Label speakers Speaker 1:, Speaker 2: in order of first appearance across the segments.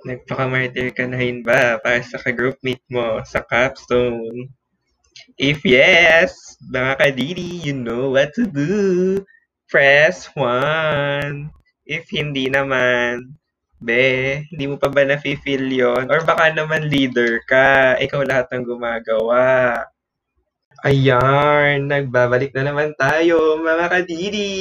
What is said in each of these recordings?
Speaker 1: Nagpaka-martyr ka na rin ba para sa ka-groupmate mo sa capstone? If yes, mga kadidi, you know what to do. Press 1. If hindi naman, be, hindi mo pa ba na-feel yon Or baka naman leader ka, ikaw lahat ng gumagawa. Ayan, nagbabalik na naman tayo, mga kadidi.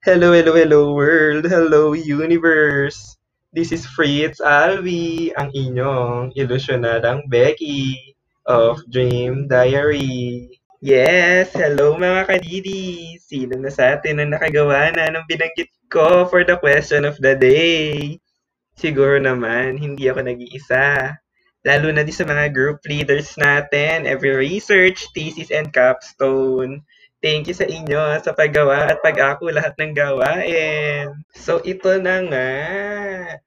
Speaker 1: Hello, hello, hello world. Hello universe. This is Fritz Alvi, ang inyong ilusyonadang Becky of Dream Diary. Yes! Hello mga kadidi! Sino na sa atin ang nakagawa na ng binanggit ko for the question of the day? Siguro naman, hindi ako nag-iisa. Lalo na di sa mga group leaders natin, every research, thesis, and capstone. Thank you sa inyo sa paggawa at pag-ako lahat ng gawain. So, ito na nga.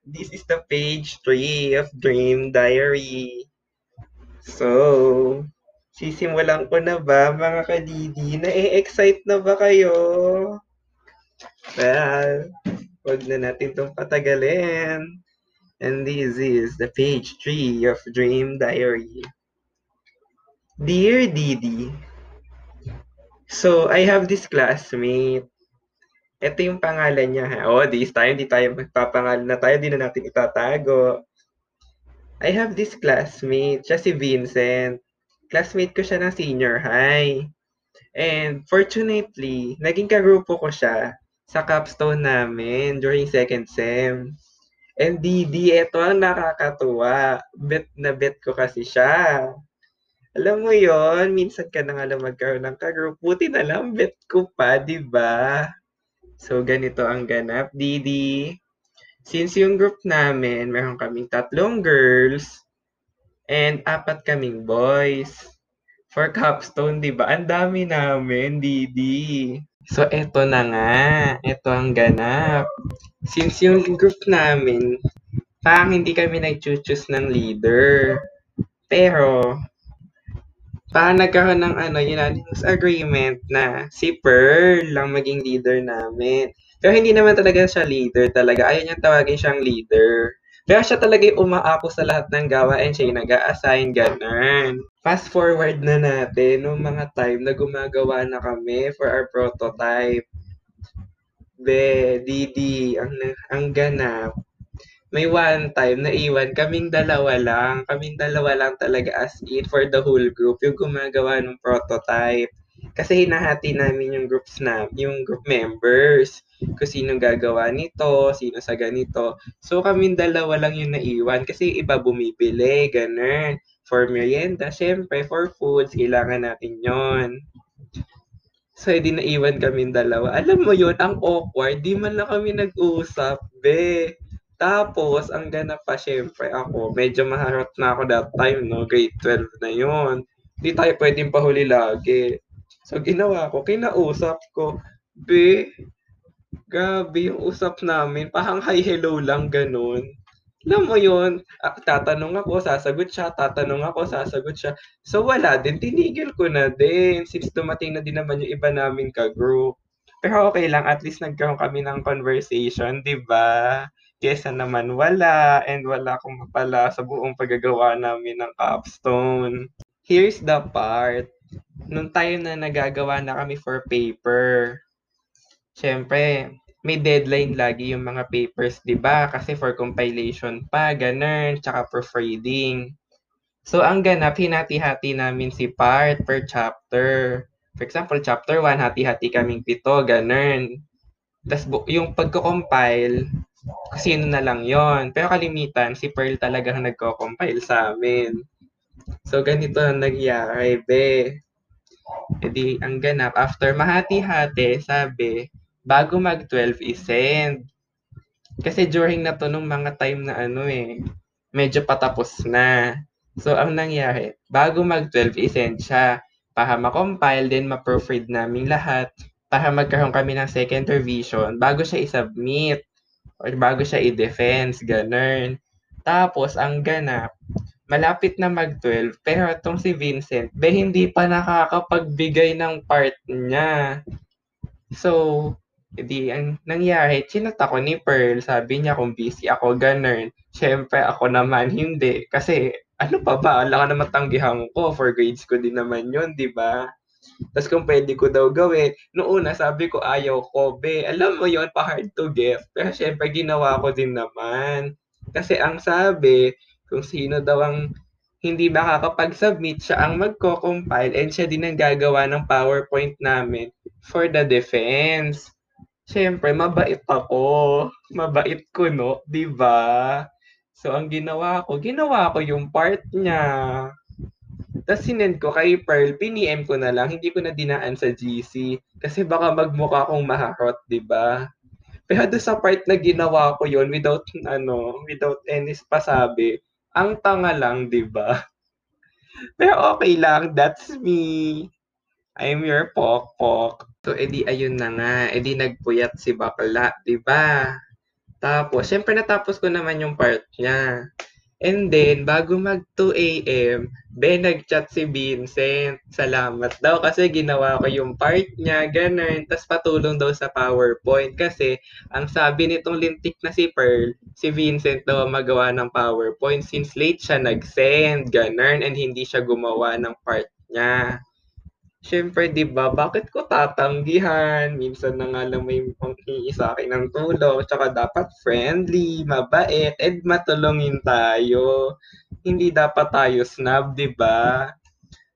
Speaker 1: This is the page 3 of Dream Diary. So, sisimulan ko na ba mga kadidi? Na-excite na ba kayo? Well, wag na natin itong patagalin. And this is the page 3 of Dream Diary. Dear Didi, So, I have this classmate. Ito yung pangalan niya. Ha? Oh, this time, di tayo magpapangalan na tayo. Di na natin itatago. I have this classmate. Siya si Vincent. Classmate ko siya ng senior high. And fortunately, naging kagrupo ko siya sa capstone namin during second sem. And Didi, ito ang nakakatuwa. Bet na bet ko kasi siya. Alam mo yon minsan ka na nga lang magkaroon ng ka-group. Buti na lang, bet ko pa, di ba? So, ganito ang ganap, Didi. Since yung group namin, meron kaming tatlong girls and apat kaming boys. For capstone, di ba? Ang dami namin, Didi. So, eto na nga. Eto ang ganap. Since yung group namin, parang hindi kami nag-choose ng leader. Pero, parang nagkaroon ng ano, unanimous agreement na si Pearl lang maging leader namin. Pero hindi naman talaga siya leader talaga. Ayaw niya tawagin siyang leader. Pero siya talaga yung umaako sa lahat ng gawain. Siya yung nag-a-assign, ganun. Fast forward na natin nung mga time na gumagawa na kami for our prototype. Be, Didi, ang, ang ganap may one time na iwan kaming dalawa lang. Kaming dalawa lang talaga as in for the whole group yung gumagawa ng prototype. Kasi hinahati namin yung groups na, yung group members. Kung sino gagawa nito, sino sa ganito. So kaming dalawa lang yung naiwan kasi iba bumibili, ganun. For merienda, syempre, for foods, kailangan natin yon So, edi naiwan kami dalawa. Alam mo yun, ang awkward. Di man lang kami nag-usap, be. Tapos, ang ganap pa syempre ako, medyo maharot na ako that time, no? Grade 12 na yon. Hindi tayo pwedeng pahuli lagi. So, ginawa ko, kinausap ko, be, grabe yung usap namin, parang hi hello lang ganun. Alam mo yun, tatanong ako, sasagot siya, tatanong ako, sasagot siya. So wala din, tinigil ko na din since dumating na din naman yung iba naming ka-group. Pero okay lang, at least nagkaroon kami ng conversation, di ba? Kesa naman wala and wala akong mapala sa buong paggagawa namin ng capstone. Here's the part. Nung time na nagagawa na kami for paper, syempre, may deadline lagi yung mga papers, di ba? Kasi for compilation pa, ganun, tsaka proofreading. So, ang ganap, hinati-hati namin si part per chapter. For example, chapter 1, hati-hati kaming pito, ganun. Tapos, yung pagko-compile, sino na lang yon Pero kalimitan, si Pearl talaga ang nagko-compile sa amin. So, ganito ang nagyari, be. E di, ang ganap, after mahati-hati, sabi, bago mag-12 is-send. Kasi during na to nung mga time na ano eh, medyo patapos na. So, ang nangyari, bago mag-12 is-send siya para ma-compile, then ma-proofread namin lahat para magkaroon kami ng second revision bago siya i-submit or bago siya i-defense, ganun. Tapos, ang ganap, malapit na mag-12, pero itong si Vincent, be, hindi pa nakakapagbigay ng part niya. So, Edi ang nangyari, chinat ako ni Pearl, sabi niya kung busy ako, ganun. Siyempre ako naman hindi, kasi ano pa ba, wala ka naman tanggihan ko, for grades ko din naman yun, di ba? Tapos kung pwede ko daw gawin, noong una sabi ko ayaw ko, be, alam mo yon pa hard to get. Pero syempre ginawa ko din naman. Kasi ang sabi, kung sino daw ang hindi makakapag-submit, siya ang magko-compile and siya din ang gagawa ng PowerPoint namin for the defense. Siyempre, mabait ako. Mabait ko, no? ba? So, ang ginawa ko, ginawa ko yung part niya. Tapos sinend ko kay Pearl, piniem ko na lang, hindi ko na dinaan sa GC. Kasi baka magmukha akong maharot, di ba? Pero doon sa part na ginawa ko yon without, ano, without any pasabi, ang tanga lang, di ba? Pero okay lang, that's me. I'm your pokpok. So, edi ayun na nga, edi nagpuyat si bakla, di ba? Tapos, syempre natapos ko naman yung part niya. And then, bago mag 2 a.m., Ben nag-chat si Vincent. Salamat daw kasi ginawa ko yung part niya, ganun. Tapos patulong daw sa PowerPoint kasi ang sabi nitong lintik na si Pearl, si Vincent daw magawa ng PowerPoint since late siya nag-send, ganun, and hindi siya gumawa ng part niya. Siyempre, di ba, bakit ko tatanggihan? Minsan na nga lang may panghingi sa akin ng tulong. Tsaka dapat friendly, mabait, and matulungin tayo. Hindi dapat tayo snob, di ba?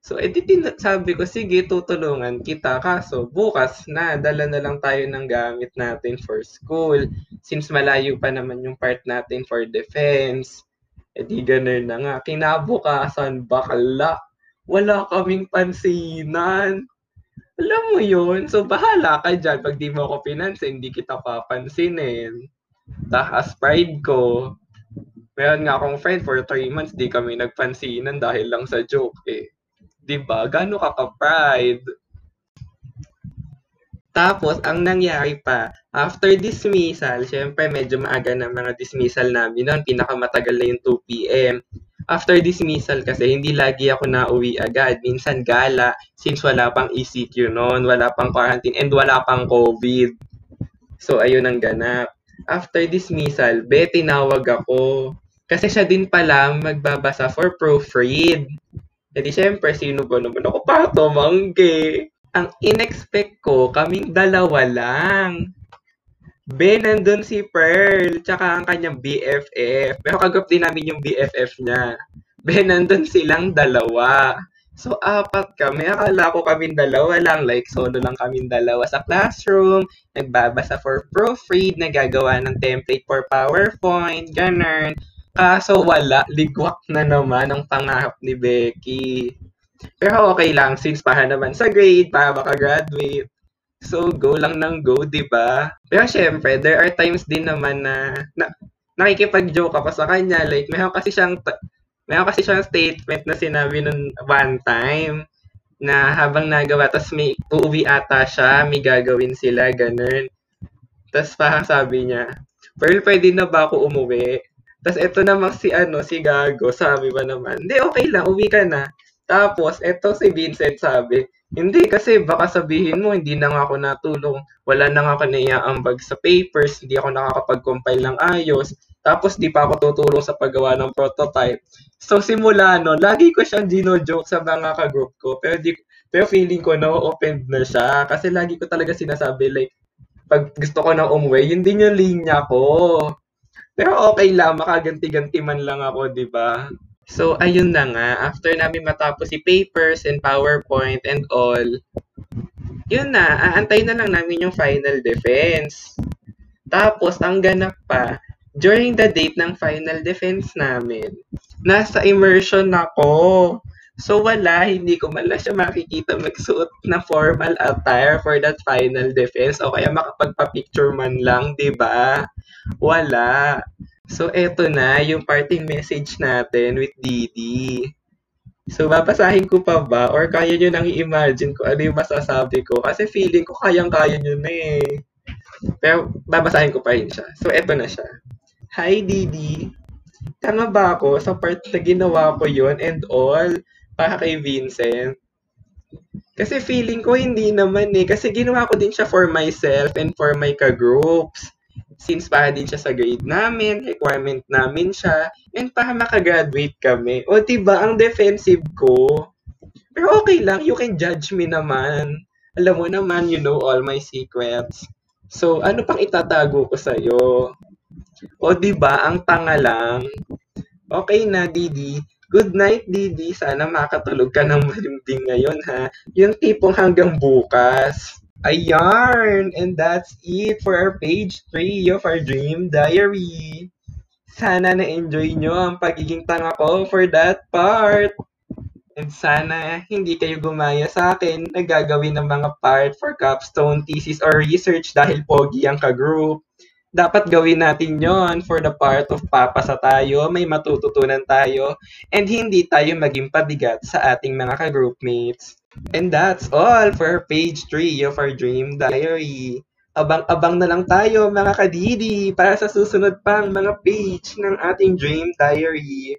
Speaker 1: So, edi tin- sabi ko, sige, tutulungan kita. Kaso, bukas na, dala na lang tayo ng gamit natin for school. Since malayo pa naman yung part natin for defense. Edi ganun na nga. Kinabukasan, bakla wala kaming pansinan. Alam mo yun? So, bahala ka dyan. Pag di mo ako pinansin, hindi kita papansinin. Takas pride ko. Meron nga akong friend for 3 months, di kami nagpansinan dahil lang sa joke eh. Diba? Gano'n ka ka-pride? Tapos, ang nangyari pa, after dismissal, syempre medyo maaga na mga dismissal namin noon, pinakamatagal na yung 2 p.m after dismissal kasi hindi lagi ako nauwi agad. Minsan gala since wala pang ECQ noon, wala pang quarantine and wala pang COVID. So ayun ang ganap. After dismissal, be tinawag ako. Kasi siya din pala magbabasa for proofread. E di syempre, sino ba naman ako para tumanggi? Ang inexpect ko, kaming dalawa lang. Be, nandun si Pearl, tsaka ang kanyang BFF. Pero kagroup din namin yung BFF niya. Be, nandun silang dalawa. So, apat kami. Akala ko kami dalawa lang. Like, solo lang kami dalawa sa classroom. Nagbabasa for proofread. Nagagawa ng template for PowerPoint. Ganun. Kaso wala. Ligwak na naman ang pangahap ni Becky. Pero okay lang since para naman sa grade, para makagraduate. So, go lang ng go, di ba? Pero syempre, there are times din naman na, na nakikipag-joke ako sa kanya. Like, mayroon kasi siyang, mayroon kasi siyang statement na sinabi nun one time na habang nagawa, tapos may uuwi ata siya, may gagawin sila, ganun. Tapos parang sabi niya, Pearl, pwede na ba ako umuwi? Tapos eto naman si ano, si Gago, sabi ba naman, hindi, okay lang, uwi ka na. Tapos, eto si Vincent sabi, hindi kasi baka sabihin mo hindi na nga ako natulong, wala na nga ako naiaambag sa papers, hindi ako nakakapag-compile ng ayos, tapos di pa ako tutulong sa paggawa ng prototype. So simula no, lagi ko siyang gino-joke sa mga ka-group ko, pero di pero feeling ko na open na siya kasi lagi ko talaga sinasabi like pag gusto ko na umuwi, yun din yung linya ko. Pero okay lang, makaganti-ganti man lang ako, di ba? So, ayun na nga. After namin matapos si papers and PowerPoint and all, yun na, aantay na lang namin yung final defense. Tapos, ang ganap pa, during the date ng final defense namin, nasa immersion ako. So, wala, hindi ko man lang siya makikita magsuot na formal attire for that final defense o kaya makapagpa-picture man lang, di ba? Wala. So, eto na yung parting message natin with Didi. So, babasahin ko pa ba? Or kaya nyo nang i-imagine ko ano yung masasabi ko? Kasi feeling ko kayang-kaya nyo na eh. Pero, babasahin ko pa rin siya. So, eto na siya. Hi, Didi. Tama ba ako sa part na ginawa ko yon and all para kay Vincent? Kasi feeling ko hindi naman eh. Kasi ginawa ko din siya for myself and for my ka-groups. Since para din siya sa grade namin, requirement namin siya, and para makagraduate kami. O diba, ang defensive ko. Pero okay lang, you can judge me naman. Alam mo naman, you know all my secrets. So, ano pang itatago ko sa'yo? O diba, ang tanga lang. Okay na, Didi. Good night, Didi. Sana makatulog ka ng malimbing ngayon, ha? Yung tipong hanggang bukas. Ayan! And that's it for our page 3 of our dream diary. Sana na-enjoy nyo ang pagiging tanga ko for that part. And sana hindi kayo gumaya sa akin na gagawin ng mga part for capstone, thesis, or research dahil pogi ang ka-group dapat gawin natin yon for the part of papasa tayo, may matututunan tayo, and hindi tayo maging pabigat sa ating mga ka-groupmates. And that's all for page 3 of our Dream Diary. Abang-abang na lang tayo mga kadidi para sa susunod pang mga page ng ating Dream Diary.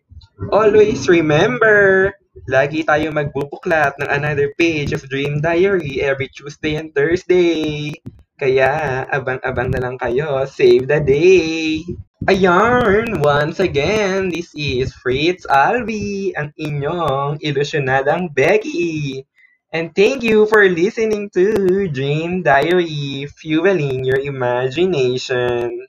Speaker 1: Always remember, lagi tayo magbubuklat ng another page of Dream Diary every Tuesday and Thursday. Kaya, abang-abang na lang kayo. Save the day! Ayan! Once again, this is Fritz Alvi, ang inyong ilusyonadang Becky. And thank you for listening to Dream Diary, fueling your imagination.